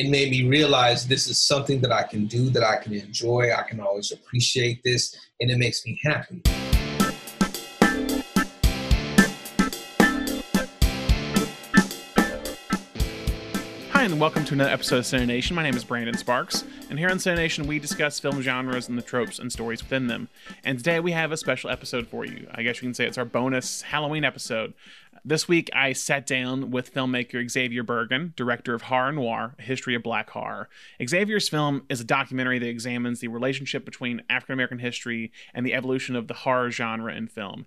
it made me realize this is something that I can do, that I can enjoy. I can always appreciate this, and it makes me happy. Hi, and welcome to another episode of Cine Nation. My name is Brandon Sparks, and here on Cine Nation, we discuss film genres and the tropes and stories within them. And today we have a special episode for you. I guess you can say it's our bonus Halloween episode. This week, I sat down with filmmaker Xavier Burgin, director of Horror Noir, A History of Black Horror. Xavier's film is a documentary that examines the relationship between African American history and the evolution of the horror genre in film.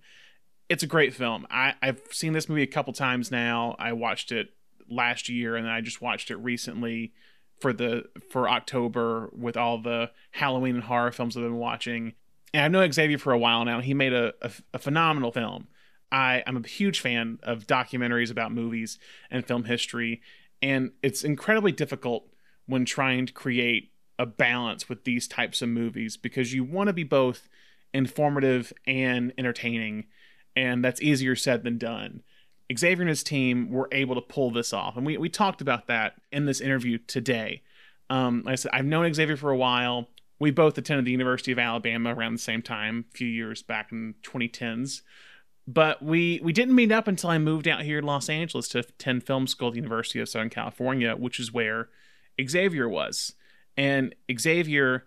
It's a great film. I, I've seen this movie a couple times now. I watched it last year, and I just watched it recently for the for October with all the Halloween and horror films I've been watching. And I've known Xavier for a while now. He made a, a, a phenomenal film. I, I'm a huge fan of documentaries about movies and film history, and it's incredibly difficult when trying to create a balance with these types of movies because you want to be both informative and entertaining, and that's easier said than done. Xavier and his team were able to pull this off. And we, we talked about that in this interview today. Um, like I said, I've known Xavier for a while. We both attended the University of Alabama around the same time, a few years back in 2010s. But we, we didn't meet up until I moved out here to Los Angeles to attend film school at the University of Southern California, which is where Xavier was. And Xavier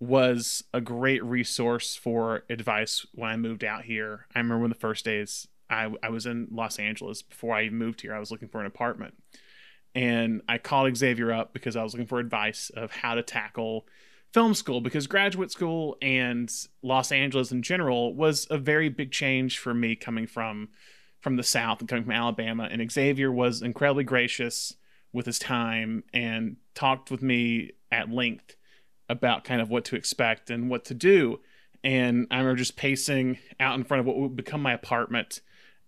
was a great resource for advice when I moved out here. I remember when the first days I, I was in Los Angeles before I moved here. I was looking for an apartment. And I called Xavier up because I was looking for advice of how to tackle film school because graduate school and Los Angeles in general was a very big change for me coming from from the South and coming from Alabama. And Xavier was incredibly gracious with his time and talked with me at length about kind of what to expect and what to do. And I remember just pacing out in front of what would become my apartment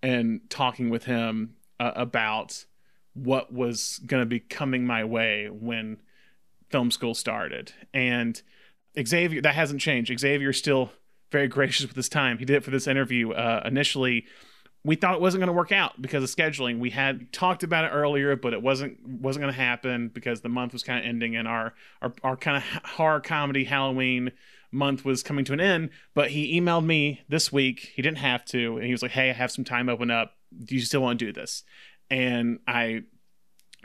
and talking with him uh, about what was going to be coming my way when film school started. And Xavier, that hasn't changed. Xavier's still very gracious with his time. He did it for this interview. Uh, initially, we thought it wasn't going to work out because of scheduling. We had talked about it earlier, but it wasn't wasn't going to happen because the month was kind of ending and our our, our kind of horror comedy Halloween month was coming to an end. But he emailed me this week. He didn't have to, and he was like, "Hey, I have some time open up. Do you still want to do this?" And I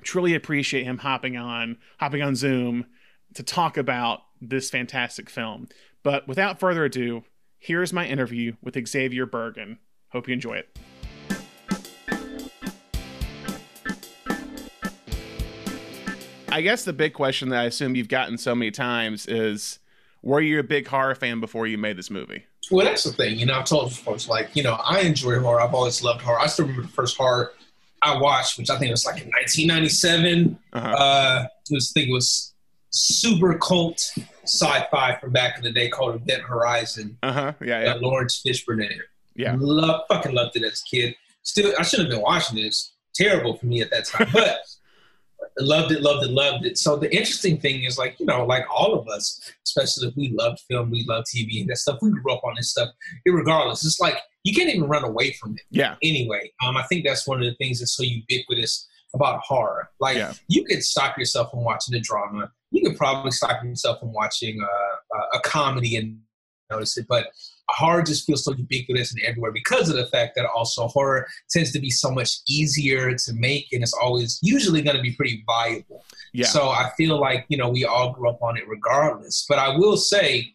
truly appreciate him hopping on hopping on Zoom to talk about this fantastic film. But without further ado, here's my interview with Xavier Burgin. Hope you enjoy it. I guess the big question that I assume you've gotten so many times is were you a big horror fan before you made this movie? Well, that's the thing. You know, I've told folks, like, you know, I enjoy horror. I've always loved horror. I still remember the first horror I watched, which I think was like in 1997. Uh-huh. Uh, it was, I think it was super cult sci-fi from back in the day called Event Horizon. Uh huh. Yeah, yeah. Laurence Fishburne Yeah. Love, fucking loved it as a kid. Still, I shouldn't have been watching this. Terrible for me at that time, but loved it, loved it, loved it. So the interesting thing is, like you know, like all of us, especially if we loved film, we love TV and that stuff. We grew up on this stuff. Regardless, it's like you can't even run away from it. Yeah. Anyway, um, I think that's one of the things that's so ubiquitous about horror. Like Yeah. you could stop yourself from watching a drama. You could probably stop yourself from watching uh, a, a comedy and notice it, but horror just feels so ubiquitous and everywhere because of the fact that also horror tends to be so much easier to make and it's always usually going to be pretty viable. Yeah. So I feel like, you know, we all grew up on it regardless. But I will say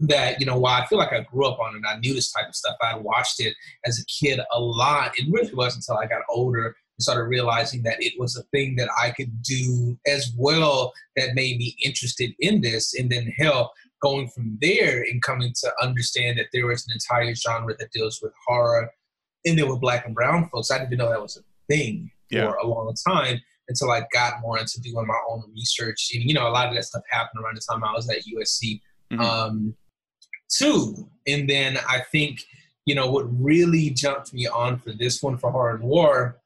that, you know, while I feel like I grew up on it, I knew this type of stuff. I watched it as a kid a lot. It really wasn't until I got older and started realizing that it was a thing that I could do as well that made me interested in this. And then hell, going from there and coming to understand that there was an entire genre that deals with horror and then with black and brown folks. I didn't even know that was a thing Yeah. for a long time until I got more into doing my own research. And, you know, a lot of that stuff happened around the time I was at USC, Mhm. um, too. And then I think, you know, what really jumped me on for this one for horror and war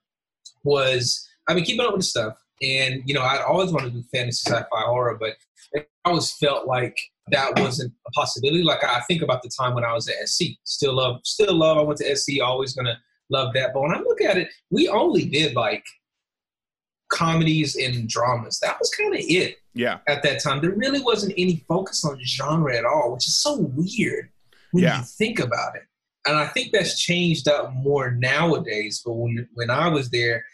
was I've been keeping up with the stuff. And, you know, I'd always wanted to do fantasy sci fi horror, but I always felt like that wasn't a possibility. Like I think about the time when I was at SC. Still love, still love. I went to SC. Always gonna love that. But when I look at it, we only did like comedies and dramas. That was kind of it. Yeah. At that time, there really wasn't any focus on genre at all, which is so weird when Yeah. you think about it. And I think that's changed up more nowadays. But when when I was there,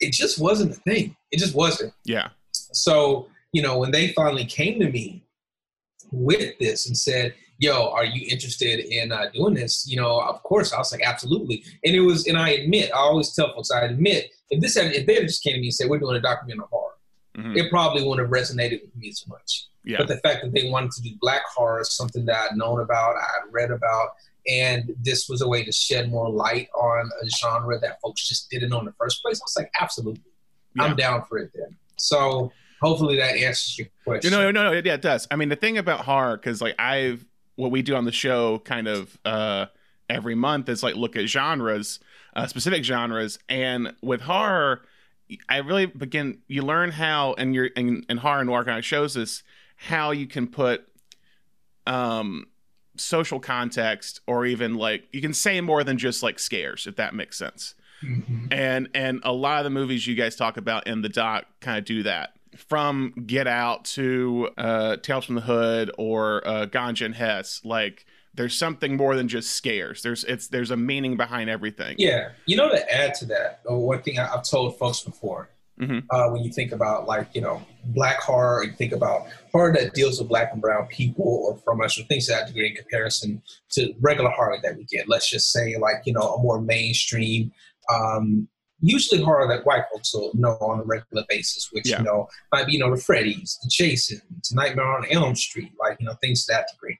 it just wasn't a thing. It just wasn't. Yeah. So, you know, when they finally came to me with this and said, Yo, are you interested in uh, doing this? You know, of course, I was like, absolutely. And it was, and I admit, I always tell folks, I admit, if this had, if they had just came to me and said, we're doing a documentary on horror, Mhm. it probably wouldn't have resonated with me as much. Yeah. But the fact that they wanted to do black horror is something that I'd known about, I'd read about, and this was a way to shed more light on a genre that folks just didn't know in the first place. I was like, absolutely. Yeah. I'm down for it then. So hopefully that answers your question. No, no, no, no, yeah, it does. I mean, the thing about horror, because like I've what we do on the show, kind of uh every month is like look at genres, uh, specific genres, and with horror, I really begin. You learn how, and you're and, and horror noir kind of shows us how you can put um social context or even like you can say more than just like scares if that makes sense Mhm. and and a lot of the movies you guys talk about in the doc kind of do that from get out to uh tales from the hood or uh ganja and hess like there's something more than just scares there's it's there's a meaning behind everything Yeah, you know, to add to that, uh, one thing I- I've told folks before, Mhm. uh, when you think about like you know black horror, you think about horror that deals with black and brown people or from us, or things to that degree in comparison to regular horror that we get. Let's just say like you know a more mainstream, um, usually horror that white folks will know on a regular basis, which Yeah. you know might be you know the Freddy's, the Jason, to Nightmare on Elm Street, like you know things to that degree.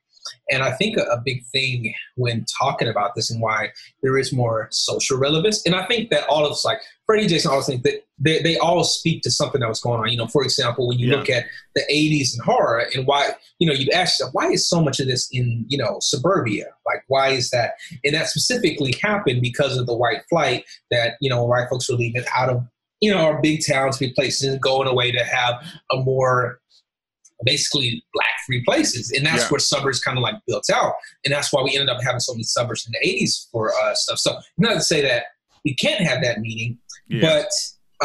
And I think a, a big thing when talking about this and why there is more social relevance, and I think that all of us, like Freddie, Jason, all think that they, they all speak to something that was going on. You know, for example, when you Yeah. look at the '80s and horror, and why you know you'd ask yourself, why is so much of this in you know suburbia? Like, why is that? And that specifically happened because of the white flight that you know white folks were leaving out of you know our big towns, big places, and going away to have a more basically black free places. And that's Yeah. where suburbs kind of like built out. And that's why we ended up having so many suburbs in the 80s for uh, stuff. So not to say that we can't have that meaning yeah. but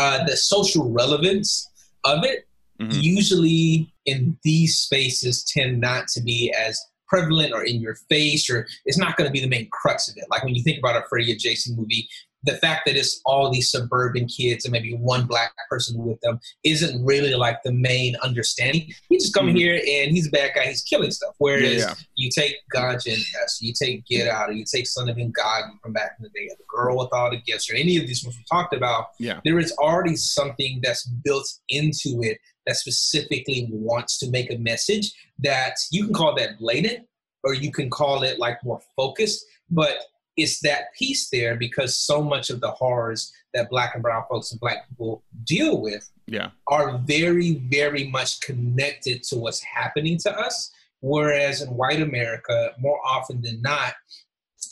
uh, the social relevance of it Mhm. usually in these spaces tend not to be as prevalent or in your face or it's not going to be the main crux of it. Like when you think about a freddy jason movie the fact that it's all these suburban kids and maybe one black person with them isn't really like the main understanding. He just coming Mhm. here and he's a bad guy. He's killing stuff. Whereas Yeah, yeah. you take Ganja and Hess, you take Get Out, or you take Son of Ingagi from back in the day, The Girl with All the Gifts, or any of these ones we talked about, Yeah. there is already something that's built into it that specifically wants to make a message that you can call that blatant or you can call it like more focused, but it's that piece there because so much of the horrors that black and brown folks and black people deal with yeah are very, very much connected to what's happening to us. Whereas in white America, more often than not,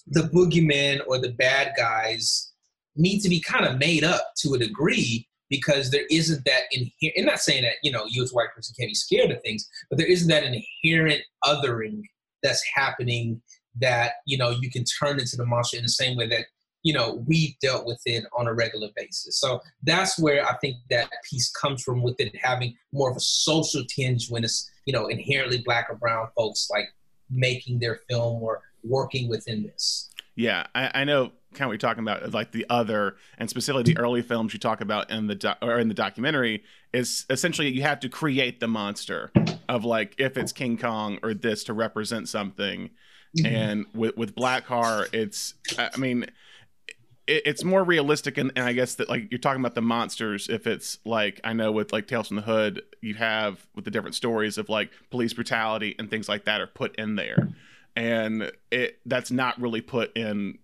the boogeymen or the bad guys need to be kind of made up to a degree because there isn't that inherent. I'm not saying that you know you as a white person can't be scared of things, but there isn't that inherent othering that's happening that you know you can turn into the monster in the same way that you know we dealt with it on a regular basis. So that's where I think that piece comes from with it having more of a social tinge when it's you know inherently black or brown folks like making their film or working within this. Yeah, I, I know kind of what you're talking about, like the other, and specifically the early films you talk about in the or in the documentary is essentially you have to create the monster of like if it's King Kong or this to represent something, Mm-hmm. and with with Black Horror, it's I mean. It, it's more realistic, and, and I guess that like you're talking about the monsters. If it's like I know with like Tales from the Hood, you have with the different stories of like police brutality and things like that are put in there, and it that's not really put in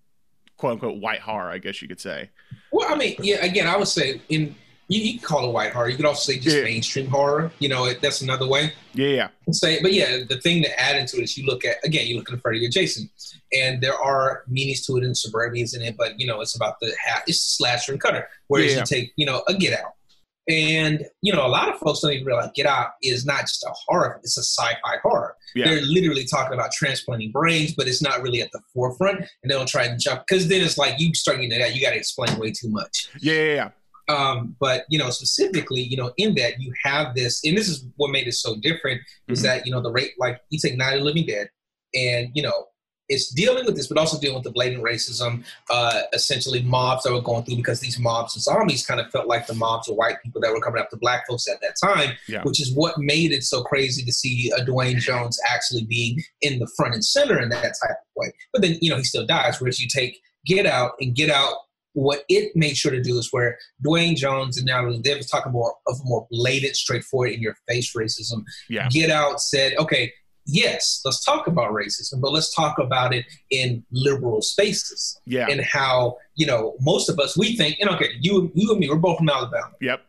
quote unquote white horror, I guess you could say. Well, I mean, yeah. Again, I would say in you, you can call it white horror. You could also say just Yeah. mainstream horror. You know, it, that's another way. Yeah, yeah, Say, but yeah, the thing to add into it is you look at again, you look at Freddy or Jason, and there are meanings to it and suburbians in it, but you know, it's about the hat. It's slasher and cutter. Whereas Yeah. you take, you know, a Get Out, and you know, a lot of folks don't even realize Get Out is not just a horror; it's a sci-fi horror. yeah, They're literally talking about transplanting brains, but it's not really at the forefront, and they don't try and jump because then it's like you start getting to that, you got to explain way too much. yeah, yeah, yeah. Um, but you know, specifically, you know, in that you have this, and this is what made it so different is Mhm. that you know the rate, like you take Night of the Living Dead, and you know, it's dealing with this, but also dealing with the blatant racism, uh, essentially mobs that were going through because these mobs and zombies kind of felt like the mobs of white people that were coming after black folks at that time, Yeah. which is what made it so crazy to see a Duane Jones actually being in the front and center in that type of way. But then you know he still dies. Whereas you take Get Out and Get Out. What it made sure to do is where Duane Jones and now they was talking more of more blatant, straightforward, in your face racism. Yeah. Get Out said, okay, yes, let's talk about racism, but let's talk about it in liberal spaces Yeah. and how you know most of us we think, and okay, you you and me, we're both from Alabama. Yep.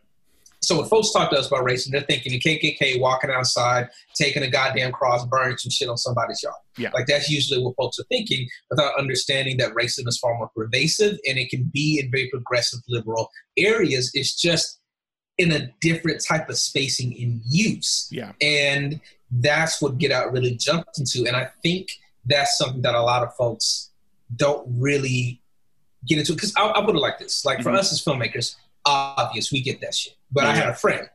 So when folks talk to us about racism, they're thinking the KKK walking outside, taking a goddamn cross, burning some shit on somebody's yard. Yeah. Like that's usually what folks are thinking without understanding that racism is far more pervasive and it can be in very progressive liberal areas. It's just in a different type of spacing in use. Yeah. And that's what Get Out really jumped into. And I think that's something that a lot of folks don't really get into. Because I'll, I'll put it like this like for Mhm. us as filmmakers, obvious, we get that shit. But I had a friend,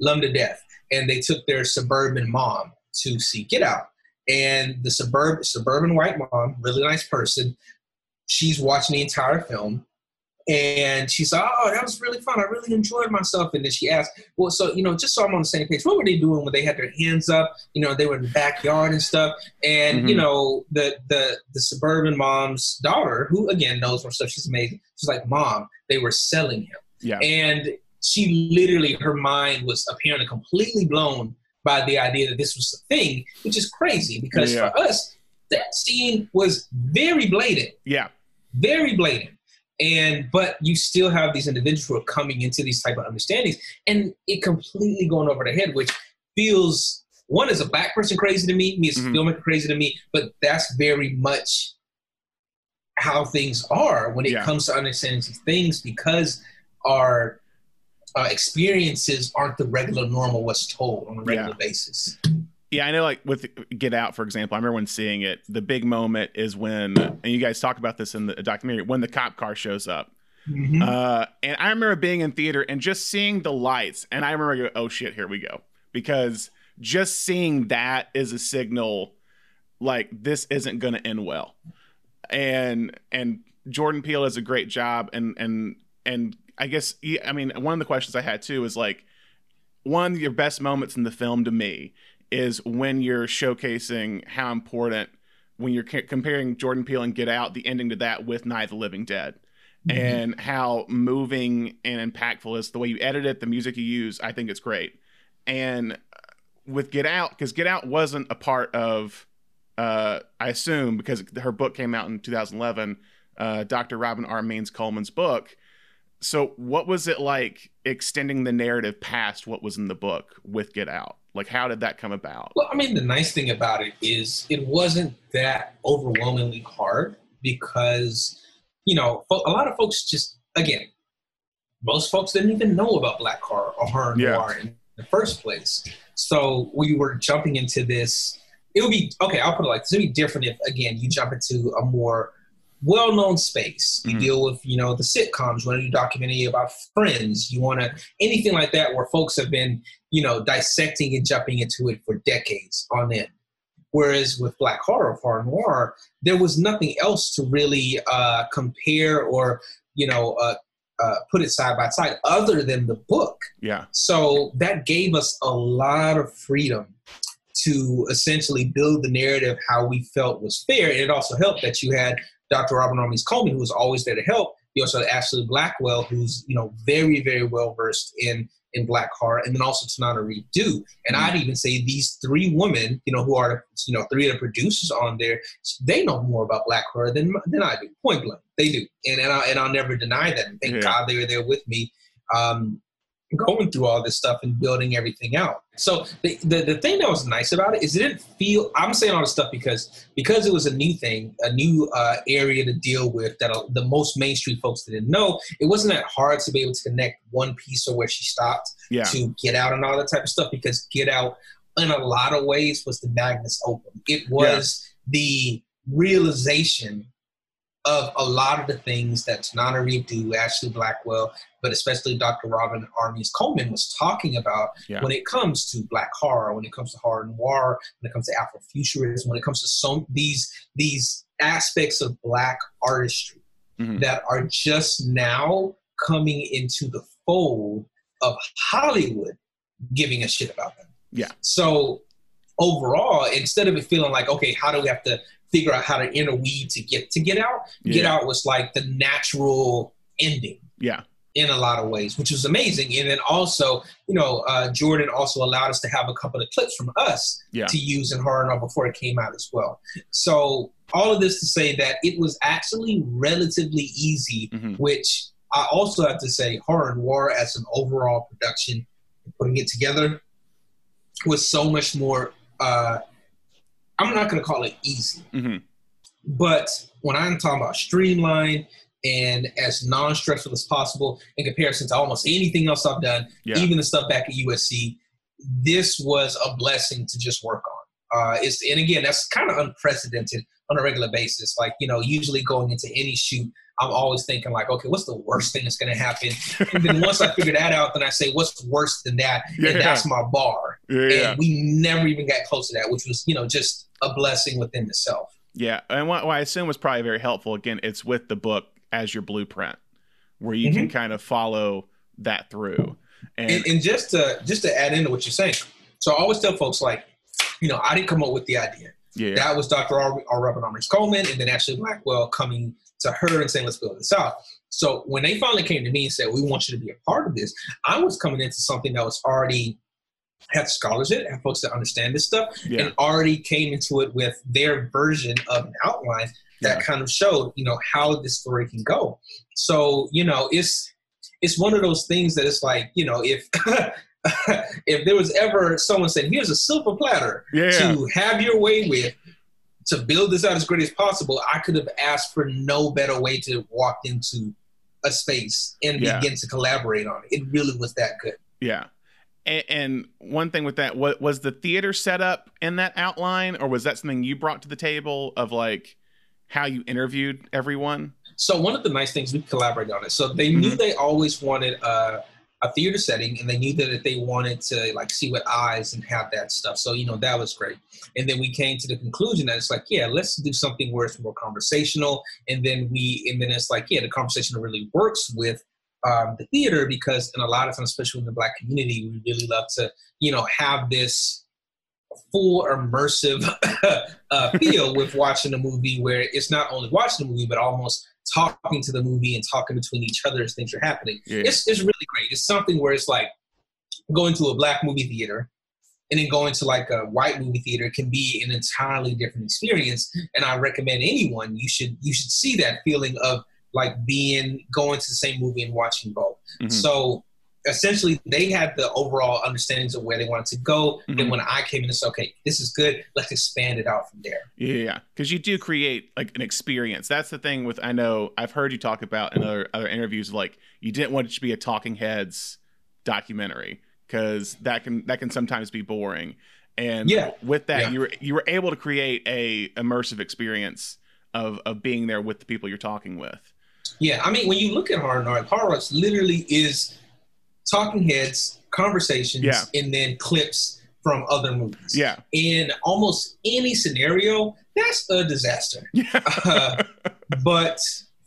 loved to death, and they took their suburban mom to see Get Out. And the suburb, suburban white mom, really nice person, she's watching the entire film. And she said, Oh, that was really fun. I really enjoyed myself. And then she asked, Well, so, you know, just so I'm on the same page, what were they doing when they had their hands up? You know, they were in the backyard and stuff. And, you Mhm. know, the, the, the suburban mom's daughter, who again knows her stuff, she's amazing. She's like, Mom, they were selling him. Yeah. And she literally, her mind was apparently completely blown by the idea that this was a thing, which is crazy because Yeah. for us, that scene was very blatant Yeah. very blatant and but you still have these individuals who are coming into these type of understandings and it completely going over their head which feels one is a black person crazy to me me as a Mhm. filmmaker crazy to me but that's very much how things are when it Yeah. comes to understanding these things because our uh, experiences aren't the regular normal what's told on a regular basis Yeah, I know. Like with Get Out, for example, I remember when seeing it. The big moment is when, and you guys talk about this in the documentary, when the cop car shows up. Mhm. Uh, and I remember being in theater and just seeing the lights, and I remember, go, oh shit, here we go, because just seeing that is a signal, like this isn't going to end well. And and Jordan Peele does a great job, and and and I guess I mean one of the questions I had too is like one of your best moments in the film to me is when you're showcasing how important when you're comparing Jordan Peele and Get Out, the ending to that with Night of the Living Dead, Mm-hmm. and how moving and impactful is the way you edit it, the music you use. I think it's great. And with Get Out, because Get Out wasn't a part of, uh, I assume, because her book came out in 2011, uh, Dr. Robin R. Means Coleman's book. So, what was it like extending the narrative past what was in the book with Get Out? Like, how did that come about? Well, I mean, the nice thing about it is it wasn't that overwhelmingly hard because, you know, a lot of folks just, again, most folks didn't even know about black horror or horror Yeah. noir in the first place. So we were jumping into this. It would be okay. I'll put it like this: it'd be different if, again, you jump into a more well-known space. You Mhm. deal with, you know, the sitcoms. You want to do a documentary about Friends. You want to anything like that where folks have been, you know, dissecting and jumping into it for decades on end. Whereas with black horror, horror noir, there was nothing else to really uh, compare or, you know, uh, uh, put it side by side other than the book. Yeah. So that gave us a lot of freedom to essentially build the narrative how we felt was fair. And it also helped that you had Dr. Robin R. Means Coleman, who was always there to help. You also had Ashlee Blackwell, who's you know very very well versed in in black horror, and then also Tananarive Due. And I'd even say these three women, you know, who are you know three of the producers on there, they know more about black horror than than I do. Point blank, they do, and and, I, and I'll never deny that. And thank Yeah. God they were there with me. Um, going through all this stuff and building everything out. So the, the the thing that was nice about it is it didn't feel. I'm saying all this stuff because because it was a new thing, a new uh, area to deal with that the most mainstream folks didn't know. It wasn't that hard to be able to connect one piece of where she stopped Yeah. to get out and all that type of stuff because get out in a lot of ways was the magnum opus. It was the realization of a lot of the things that Tanana Reeve do, Ashlee Blackwell, but especially Dr. Robin R. Means Coleman was talking about Yeah. when it comes to black horror, when it comes to horror noir, when it comes to Afrofuturism, when it comes to some these these aspects of black artistry Mhm. that are just now coming into the fold of Hollywood giving a shit about them. Yeah. So overall, instead of it feeling like, okay, how do we have to figure out how to interweave to get to get out? Get out was like the natural ending Yeah. in a lot of ways, which was amazing. And then also, you know, uh, Jordan also allowed us to have a couple of clips from us Yeah. to use in horror noir before it came out as well. So all of this to say that it was actually relatively easy, Mhm. which I also have to say horror noir as an overall production, putting it together was so much more. Uh, I'm not going to call it easy, Mhm. but when I'm talking about streamlined and as non-stressful as possible in comparison to almost anything else I've done, Yeah. even the stuff back at USC, this was a blessing to just work on. Uh, it's and again, that's kind of unprecedented on a regular basis. Like you know, usually going into any shoot, I'm always thinking like, okay, what's the worst thing that's going to happen? And then once I figure that out, then I say, what's worse than that? Yeah. And that's my bar. Yeah. And we never even got close to that, which was you know just a blessing within itself. Yeah, and what, what I assume was probably very helpful. Again, it's with the book as your blueprint, where you Mm-hmm. can kind of follow that through. And, And, and just to just to add into what you're saying, so I always tell folks like, you know, I didn't come up with the idea. yeah, That was Dr. R. R. Robert Coleman and then Ashlee Blackwell coming to her and saying, let's build this out. So when they finally came to me and said, we want you to be a part of this, I was coming into something that was already had scholars in it, had folks that understand this stuff, yeah, and already came into it with their version of an outline that Yeah. kind of showed, you know, how this story can go. So, you know, it's it's one of those things that it's like, you know, if if there was ever someone said, here's a silver platter yeah, to have your way with to build this out as great as possible, I could have asked for no better way to walk into a space and begin to collaborate on it. It really was that good. yeah. And, one thing with that, what was the theater set up in that outline, or was that something you brought to the table of like how you interviewed everyone? So one of the nice things we collaborated on it. So they knew Mhm. they always wanted uh, a theater setting, and they knew that they wanted to like see with eyes and have that stuff. So you know that was great. And then we came to the conclusion that it's like, yeah, let's do something where it's more conversational. And then we, and then it's like, yeah, the conversation really works with um, the theater because in a lot of times, especially in the black community, we really love to, you know, have this full immersive uh, feel with watching a movie where it's not only watching the movie but almost talking to the movie and talking between each other as things are happening. Yeah. It's it's really great. It's something where it's like going to a black movie theater and then going to like a white movie theater can be an entirely different experience. And I recommend anyone you should you should see that feeling of like being going to the same movie and watching both. Mhm. So essentially they had the overall understandings of where they wanted to go. Mhm. And when I came in, it's okay, this is good. Let's expand it out from there. Yeah, because you do create like an experience. That's the thing with I know I've heard you talk about in other other interviews. Like you didn't want it to be a Talking Heads documentary because that can that can sometimes be boring. And Yeah. with that, Yeah. you were you were able to create a immersive experience of of being there with the people you're talking with. Yeah, I mean, when you look at Hard noir, Hard Arts literally is talking heads, conversations, Yeah. and then clips from other movies. Yeah, In almost any scenario, that's a disaster. yeah, Uh, but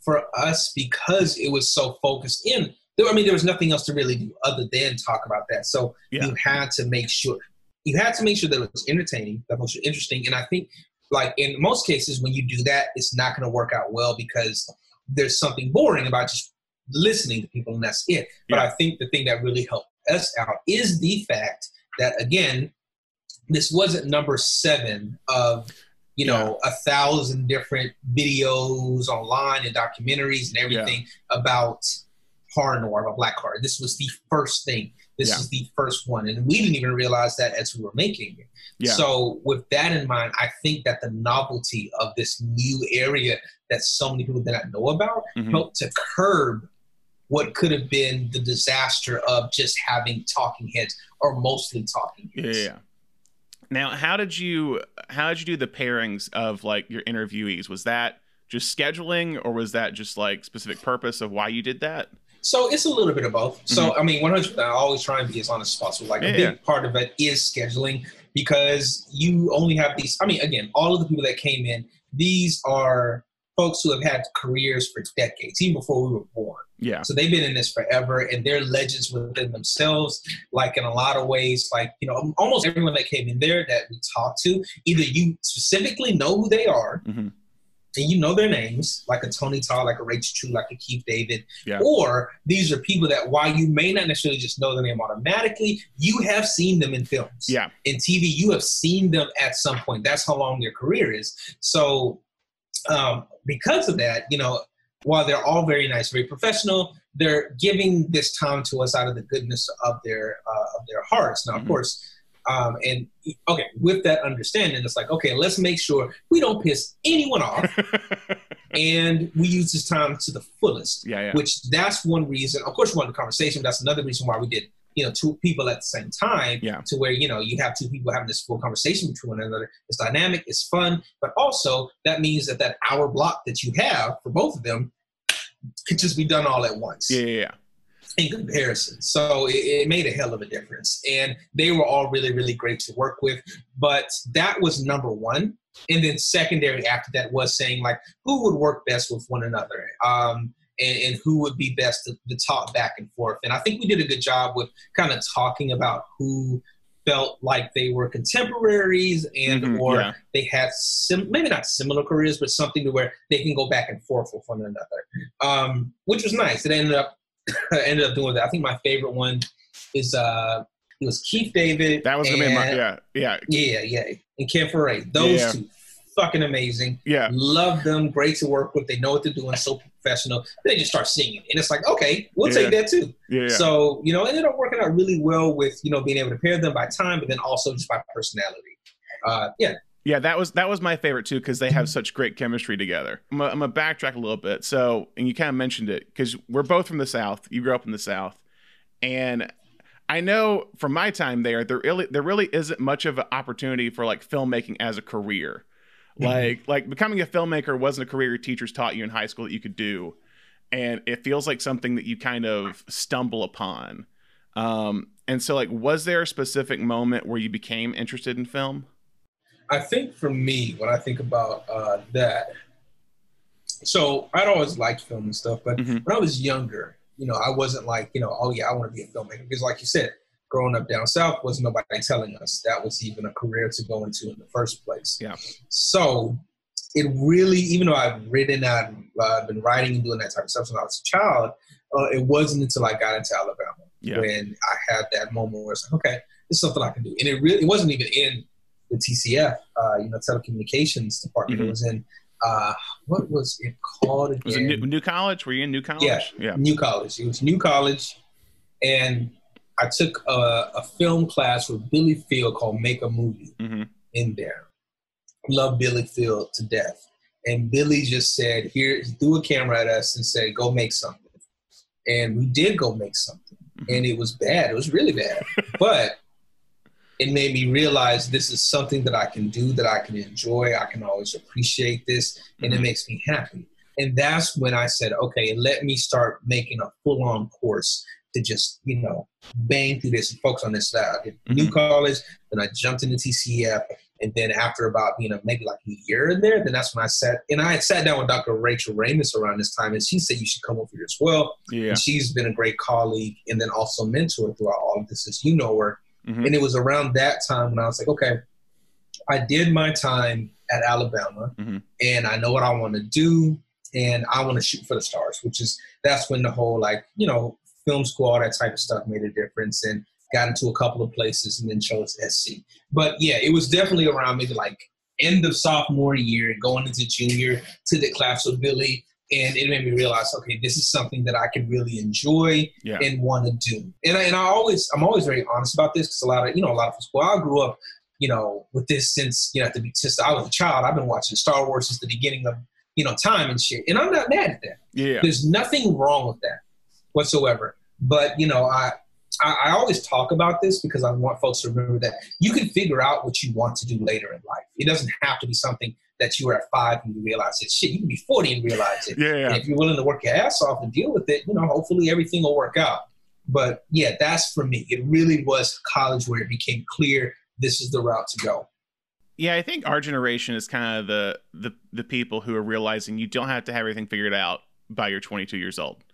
for us, because it was so focused in, there, I mean, there was nothing else to really do other than talk about that. So Yeah. you had to make sure you had to make sure that it was entertaining, that it was interesting, and I think, like in most cases, when you do that, it's not going to work out well because there's something boring about just listening to people, and that's it. But Yeah. I think the thing that really helped us out is the fact that again, this wasn't number seven of you know a thousand different videos online and documentaries and everything about horror noir about black horror. This was the first thing. This Yeah. is the first one, and we didn't even realize that as we were making it. yeah, So, with that in mind, I think that the novelty of this new area that so many people did not know about Mhm. helped to curb what could have been the disaster of just having talking heads or mostly talking heads. yeah. Now, how did you how did you do the pairings of like your interviewees? Was that just scheduling, or was that just like specific purpose of why you did that? So it's a little bit of both. So mm-hmm. I mean, 100. I always try and be as honest as possible. Like yeah, a big yeah. part of it is scheduling because you only have these. I mean, again, all of the people that came in, these are folks who have had careers for decades, even before we were born. Yeah. So they've been in this forever, and they're legends within themselves. Like in a lot of ways, like you know, almost everyone that came in there that we talked to, either you specifically know who they are. Mm-hmm and you know their names, like a Tony Todd, like a Rachel True, like a Keith David, yeah. or these are people that while you may not necessarily just know the name automatically, you have seen them in films. Yeah. In TV, you have seen them at some point. That's how long their career is. So um, because of that, you know, while they're all very nice, very professional, they're giving this time to us out of the goodness of their uh, of their hearts. Now, mm-hmm. of course, um, and okay, with that understanding, it's like, okay, let's make sure we don't piss anyone off. and we use this time to the fullest. Yeah, yeah. Which that's one reason. Of course, we want the conversation. That's another reason why we did, you know, two people at the same time. Yeah. To where you know you have two people having this full conversation between one another. It's dynamic. It's fun. But also that means that that hour block that you have for both of them could just be done all at once. Yeah, yeah, yeah in comparison. So it, it, made a hell of a difference. And they were all really, really great to work with. But that was number one. And then secondary after that was saying like who would work best with one another. Um, and, and, who would be best to, to talk back and forth. And I think we did a good job with kind of talking about who felt like they were contemporaries and mm-hmm, or yeah. they had sim- maybe not similar careers but something to where they can go back and forth with one another um, which was nice it ended up I ended up doing that. I think my favorite one is uh it was Keith David. That was gonna be my yeah yeah yeah yeah and Ken Foree. Those yeah. two fucking amazing. Yeah, love them. Great to work with. They know what they're doing. So professional. They just start singing, and it's like okay, we'll yeah. take that too. Yeah. So you know, ended up working out really well with you know being able to pair them by time, but then also just by personality. Uh, yeah, yeah, that was that was my favorite too because they have such great chemistry together. I'm gonna, backtrack a little bit. So, and you kind of mentioned it because we're both from the South. You grew up in the South, and I know from my time there, there really there really isn't much of an opportunity for like filmmaking as a career. Mm-hmm. Like like becoming a filmmaker wasn't a career your teachers taught you in high school that you could do, and it feels like something that you kind of stumble upon. Um, and so, like, was there a specific moment where you became interested in film? I think for me, when I think about uh, that, so I'd always liked film and stuff, but mm-hmm. when I was younger, you know, I wasn't like, you know, oh yeah, I want to be a filmmaker because, like you said, growing up down south was nobody telling us that was even a career to go into in the first place. Yeah. So it really, even though I've written, I've uh, been writing and doing that type of stuff since I was a child, uh, it wasn't until I got into Alabama yeah. when I had that moment where it's like, okay, this is something I can do, and it really, it wasn't even in the TCF, uh, you know, telecommunications department. Mm-hmm. It was in uh, what was it called again? Was it new, new, College? Were you in New College? Yeah, yeah, New College. It was New College, and I took a, a film class with Billy Field called Make a Movie mm-hmm. in there. Love Billy Field to death, and Billy just said, "Here, threw a camera at us and said, go make something." And we did go make something, mm-hmm. and it was bad. It was really bad, but it made me realize this is something that I can do, that I can enjoy. I can always appreciate this, and mm-hmm. it makes me happy. And that's when I said, okay, let me start making a full on course to just, you know, bang through this and focus on this. side. I did mm-hmm. new college, then I jumped into TCF. And then after about, you know, maybe like a year in there, then that's when I sat, and I had sat down with Dr. Rachel Raimist around this time, and she said, you should come over here as well. Yeah. And she's been a great colleague and then also mentor throughout all of this, as you know her. Mm-hmm. And it was around that time when I was like, okay, I did my time at Alabama mm-hmm. and I know what I want to do and I want to shoot for the stars, which is that's when the whole like, you know, film school, all that type of stuff made a difference and got into a couple of places and then chose SC. But yeah, it was definitely around maybe like end of sophomore year, going into junior to the class with Billy and it made me realize, okay, this is something that I can really enjoy yeah. and want to do. And I, and I always, I'm always very honest about this because a lot of, you know, a lot of us, well, I grew up, you know, with this since, you know, to be, since I was a child, I've been watching Star Wars since the beginning of, you know, time and shit. And I'm not mad at that. Yeah. There's nothing wrong with that whatsoever. But, you know, I, I, always talk about this because I want folks to remember that you can figure out what you want to do later in life. It doesn't have to be something that you were at five and you realize it. Shit, you can be 40 and realize it. Yeah, yeah. And if you're willing to work your ass off and deal with it, you know, hopefully everything will work out. But yeah, that's for me. It really was college where it became clear this is the route to go. Yeah, I think our generation is kind of the the the people who are realizing you don't have to have everything figured out by your 22 years old.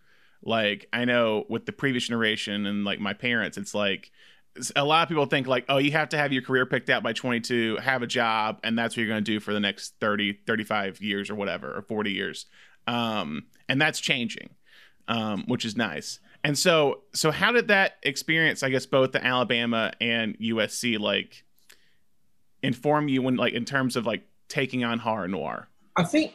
Like I know with the previous generation and like my parents, it's like a lot of people think like, oh, you have to have your career picked out by 22, have a job, and that's what you're going to do for the next 30, 35 years or whatever, or 40 years. Um, and that's changing, um, which is nice. And so, so how did that experience, I guess, both the Alabama and USC, like, inform you when, like, in terms of like taking on horror noir? I think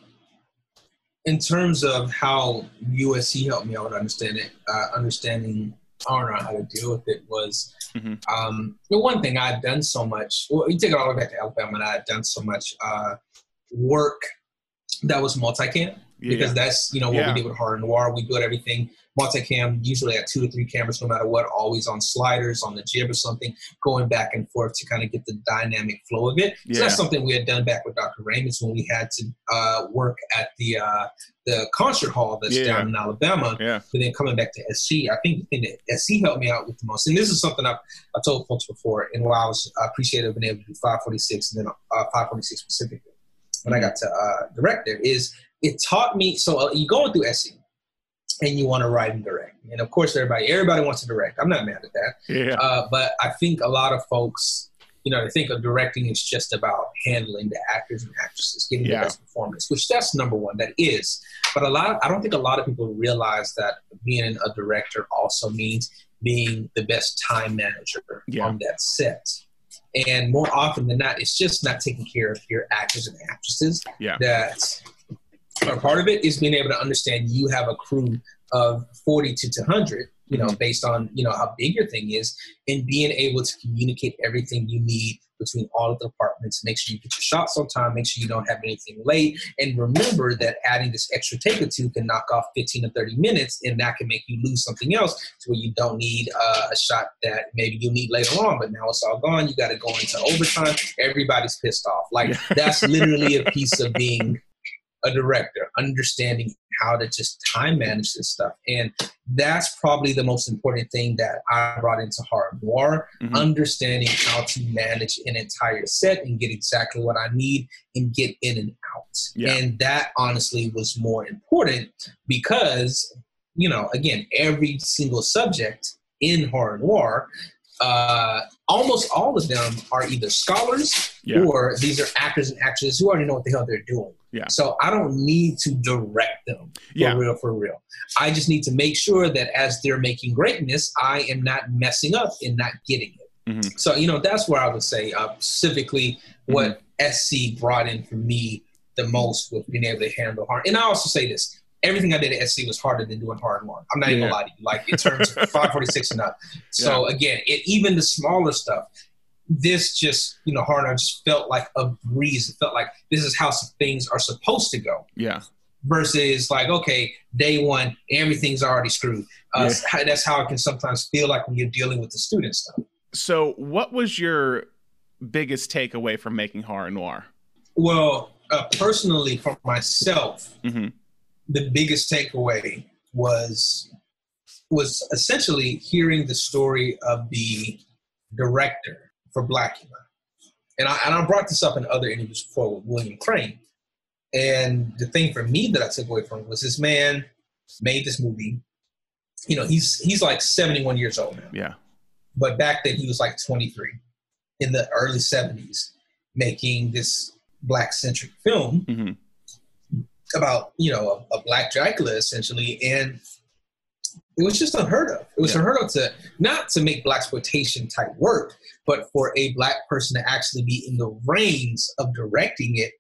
in terms of how USC helped me out understand it, uh, understanding I how to deal with it was mm-hmm. um, the one thing I'd done so much. Well, you take it all the way back to Alabama, and I had done so much uh, work that was multicam yeah. because that's you know what yeah. we did with horror noir. We built everything multicam, usually at two to three cameras, no matter what, always on sliders, on the jib or something, going back and forth to kind of get the dynamic flow of it. Yeah. So that's something we had done back with Dr. Raymond's when we had to uh, work at the uh, the concert hall that's yeah. down in Alabama. Yeah. But then coming back to SC, I think the thing that SC helped me out with the most, and this is something I've, I told folks before, and while I was appreciative of being able to do 546 and then uh, 546 specifically, when mm-hmm. I got to uh, direct there, is it taught me. So uh, you going through SC, and you want to write and direct. And of course, everybody everybody wants to direct. I'm not mad at that. Yeah. Uh, but I think a lot of folks, you know, they think of directing is just about handling the actors and actresses, getting yeah. the best performance, which that's number one. That is. But a lot, I don't think a lot of people realize that being a director also means being the best time manager yeah. on that set. And more often than not, it's just not taking care of your actors and actresses. Yeah. That part of it is being able to understand you have a crew of 40 to 200 you know mm-hmm. based on you know how big your thing is and being able to communicate everything you need between all of the departments make sure you get your shots on time make sure you don't have anything late and remember that adding this extra take or two can knock off 15 to 30 minutes and that can make you lose something else to where you don't need uh, a shot that maybe you need later on but now it's all gone you got to go into overtime everybody's pissed off like that's literally a piece of being a director, understanding how to just time manage this stuff. And that's probably the most important thing that I brought into horror noir, mm-hmm. understanding how to manage an entire set and get exactly what I need and get in and out. Yeah. And that honestly was more important because, you know, again, every single subject in horror noir uh, almost all of them are either scholars yeah. or these are actors and actresses who already know what the hell they're doing. Yeah. So I don't need to direct them for yeah. real, for real. I just need to make sure that as they're making greatness, I am not messing up and not getting it. Mm-hmm. So, you know, that's where I would say uh, specifically what mm-hmm. SC brought in for me the most with being able to handle hard. And I also say this everything I did at SC was harder than doing hard one. I'm not yeah. even gonna lie to you. Like in terms of 546 and up. So yeah. again, it, even the smaller stuff, this just you know hard on just felt like a breeze. It felt like this is how things are supposed to go. Yeah. Versus like okay, day one, everything's already screwed. Uh, yeah. That's how it can sometimes feel like when you're dealing with the student stuff. So, what was your biggest takeaway from making horror noir? Well, uh, personally, for myself, mm-hmm the biggest takeaway was was essentially hearing the story of the director for Blacula. And I, and I brought this up in other interviews before with William Crain. And the thing for me that I took away from it was this man made this movie. You know, he's he's like 71 years old now. Yeah. But back then he was like 23 in the early 70s, making this black centric film. Mm-hmm about you know a, a black Dracula essentially, and it was just unheard of. It was yeah. unheard of to not to make black exploitation type work, but for a black person to actually be in the reins of directing it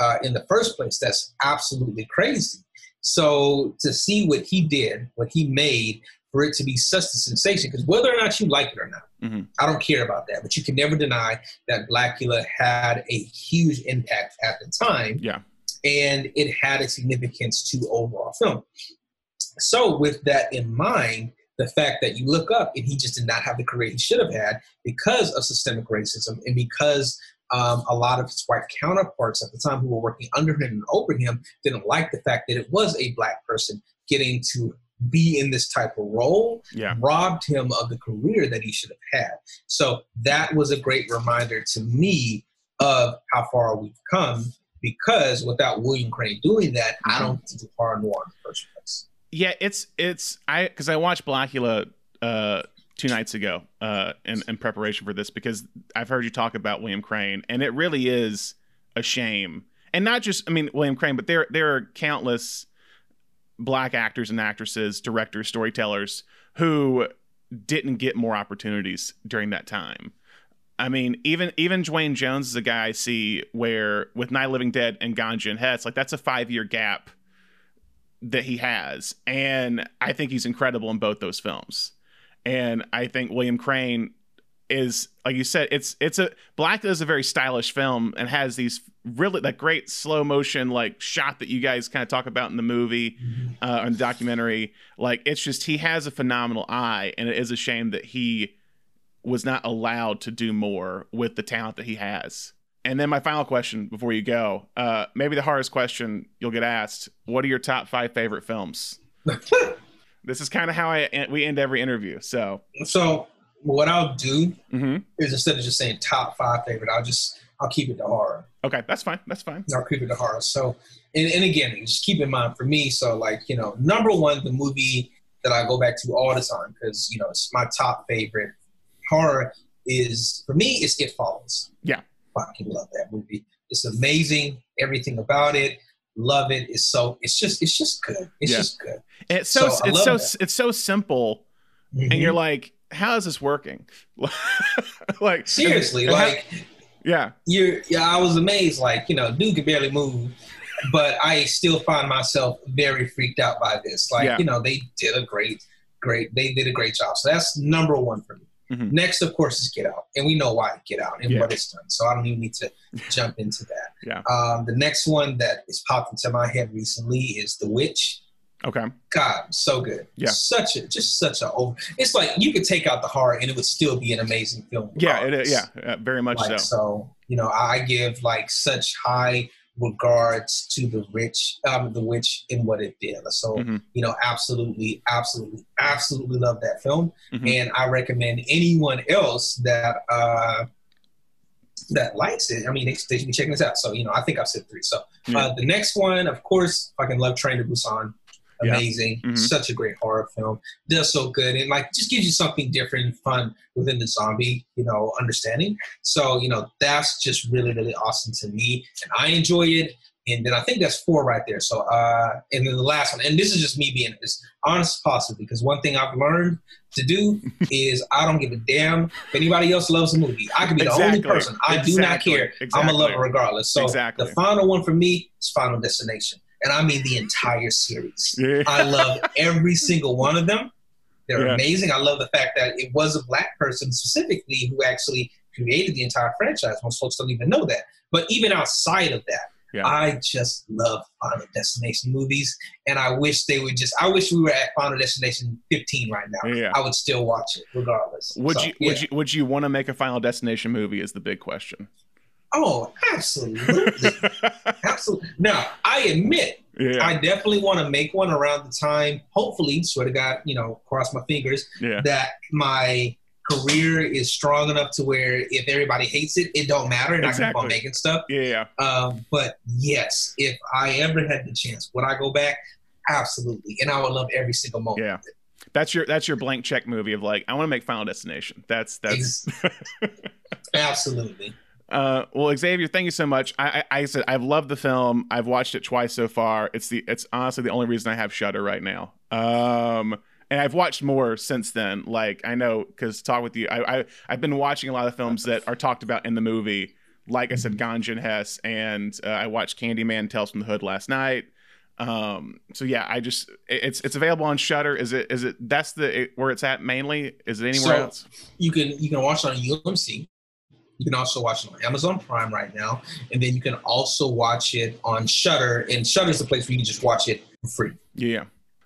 uh, in the first place. That's absolutely crazy. So to see what he did, what he made, for it to be such a sensation, because whether or not you like it or not, mm-hmm. I don't care about that. But you can never deny that Blacula had a huge impact at the time. Yeah and it had a significance to overall film. So, with that in mind, the fact that you look up and he just did not have the career he should have had because of systemic racism and because um, a lot of his white counterparts at the time who were working under him and over him didn't like the fact that it was a black person getting to be in this type of role Yeah. robbed him of the career that he should have had. So that was a great reminder to me of how far we've come because without William Crain doing that, I don't think horror noir in the first place. Yeah, it's it's I because I watched Blacula uh two nights ago uh in, in preparation for this because I've heard you talk about William Crain and it really is a shame. And not just I mean William Crain, but there there are countless black actors and actresses, directors, storytellers who didn't get more opportunities during that time. I mean, even even Duane Jones is a guy I see where with Night Living Dead and Ganja and Hess, like that's a five year gap that he has, and I think he's incredible in both those films. And I think William Crain is, like you said, it's it's a Black is a very stylish film and has these really that great slow motion like shot that you guys kind of talk about in the movie uh, in the documentary. Like it's just he has a phenomenal eye, and it is a shame that he was not allowed to do more with the talent that he has. And then my final question before you go, uh, maybe the hardest question you'll get asked: What are your top five favorite films? this is kind of how I we end every interview. So, So what I'll do mhm. is instead of just saying top five favorite, I'll just I'll keep it to horror. okay, that's fine. That's fine. I'll keep it to horror. So and, and again, just keep in mind for me, so like, you know, number one, the movie that I go back to all the time, because you know, it's my top favorite horror is for me, it's It Follows. Yeah. Fucking love that movie. It's amazing, everything about it. Love it. It's so it's just it's just good. It's Yeah. just good. And it's so, So, it's so that. it's so simple, and Mhm. you're like, how is this working? like seriously, and like yeah, you're yeah, I was amazed. Like, you know, dude could barely move, but I still find myself very freaked out by this. Like, Yeah. you know, they did a great, great, they did a great job. So that's number one for me. Mhm. Next, of course, is Get Out, and we know why Get Out and Yeah. what it's done. So I don't even need to jump into that. Yeah. Um, the next one that is popped into my head recently is The Witch. okay, God, so good. Yeah. Such a just such a over. It's like you could take out the horror and it would still be an amazing film. yeah, it Yeah, uh, very much Like, so. so, you know, I give like such high regards to the rich, um, the witch and what it did. So, Mhm. you know, absolutely, absolutely, absolutely love that film, Mhm. and I recommend anyone else that uh, that likes it. I mean, they, they should be checking this out. So, you know, I think I've said three. So, uh, the next one, of course, fucking love Train to Busan. Yeah. Amazing, Mhm. such a great horror film. Does so good and like just gives you something different and fun within the zombie, you know, understanding. So, you know, that's just really, really awesome to me. And I enjoy it. And then I think that's four right there. So, uh, and then the last one, and this is just me being as honest as possible because one thing I've learned to do is I don't give a damn if anybody else loves a movie. I could be the only person. I do not Exactly. care. I'm Exactly. a lover regardless. So, Exactly. the final one for me is Final Destination. And I mean the entire series. Yeah. I love every single one of them. They're Yeah. amazing. I love the fact that it was a black person specifically who actually created the entire franchise. Most folks don't even know that. But even outside of that, Yeah. I just love Final Destination movies. And I wish they would just, I wish we were at Final Destination 15 right now. Yeah. I would still watch it regardless. Would So, you yeah. would you would you want to make a Final Destination movie? Is the big question. Oh, absolutely. absolutely. Now, I admit, yeah, I definitely want to make one around the time, hopefully, swear to God, you know, cross my fingers, yeah, that my career is strong enough to where if everybody hates it, it don't matter and I keep on making stuff. yeah, yeah. Um, but yes, if I ever had the chance, would I go back? Absolutely. And I would love every single moment. Yeah. That's your that's your blank check movie of like I want to make Final Destination. That's that's Absolutely. Uh well Xavier, thank you so much. I, I I said I've loved the film. I've watched it twice so far. It's the it's honestly the only reason I have Shudder right now. Um and I've watched more since then. Like I know because talk with you, I, I I've been watching a lot of films that are talked about in the movie. Like I said, Ganja and Hess, and uh, I watched Candyman Tales from the Hood last night. Um, so yeah, I just it's it's available on Shudder. Is it is it that's the it, where it's at mainly? Is it anywhere So- else? You can you can watch it on UMC. You can also watch it on Amazon Prime right now, and then you can also watch it on Shudder. And Shudder is the place where you can just watch it for free. Yeah.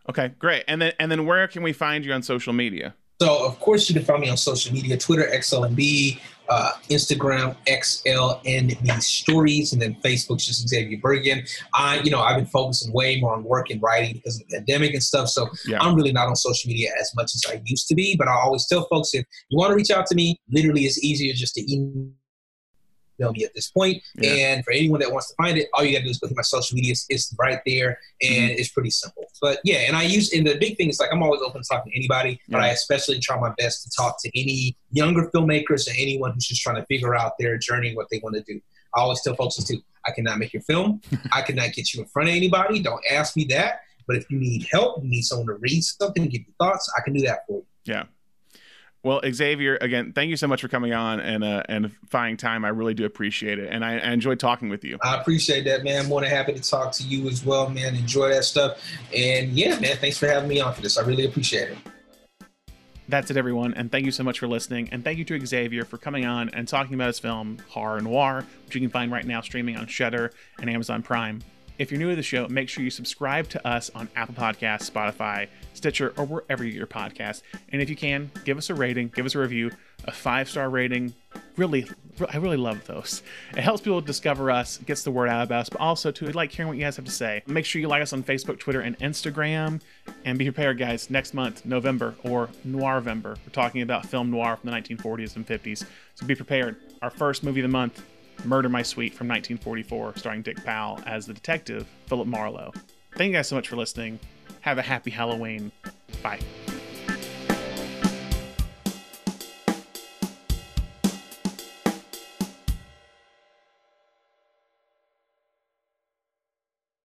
Okay, great. And then and then where can we find you on social media? So, of course, you can find me on social media Twitter, XLNB, uh, Instagram, XLNB Stories, and then Facebook's just Xavier Burgin. I, you know, I've been focusing way more on work and writing because of the pandemic and stuff. So, yeah. I'm really not on social media as much as I used to be. But I always tell folks if you want to reach out to me, literally, it's easier just to email email me at this point. Yeah. And for anyone that wants to find it, all you got to do is go to my social media. It's, right there, and mm-hmm. it's pretty simple. But yeah, and I use and the big thing is like I'm always open to talking to anybody, yeah. but I especially try my best to talk to any younger filmmakers or anyone who's just trying to figure out their journey, what they want to do. I always tell folks too, I cannot make your film. I cannot get you in front of anybody. Don't ask me that. But if you need help, you need someone to read something, give you thoughts, I can do that for you. Yeah. Well, Xavier, again, thank you so much for coming on and uh, and finding time. I really do appreciate it, and I, I enjoyed talking with you. I appreciate that, man. More than happy to talk to you as well, man. Enjoy that stuff, and yeah, man. Thanks for having me on for this. I really appreciate it. That's it, everyone, and thank you so much for listening. And thank you to Xavier for coming on and talking about his film Horror Noir, which you can find right now streaming on Shudder and Amazon Prime. If you're new to the show, make sure you subscribe to us on Apple Podcasts, Spotify, Stitcher, or wherever you get your podcast. And if you can, give us a rating, give us a review, a five star rating. Really, I really love those. It helps people discover us, gets the word out about us, but also to like hearing what you guys have to say. Make sure you like us on Facebook, Twitter, and Instagram. And be prepared, guys. Next month, November or Noirvember, we're talking about film noir from the 1940s and 50s. So be prepared. Our first movie of the month Murder My Sweet from 1944, starring Dick Powell as the detective, Philip Marlowe. Thank you guys so much for listening. Have a happy Halloween. Bye.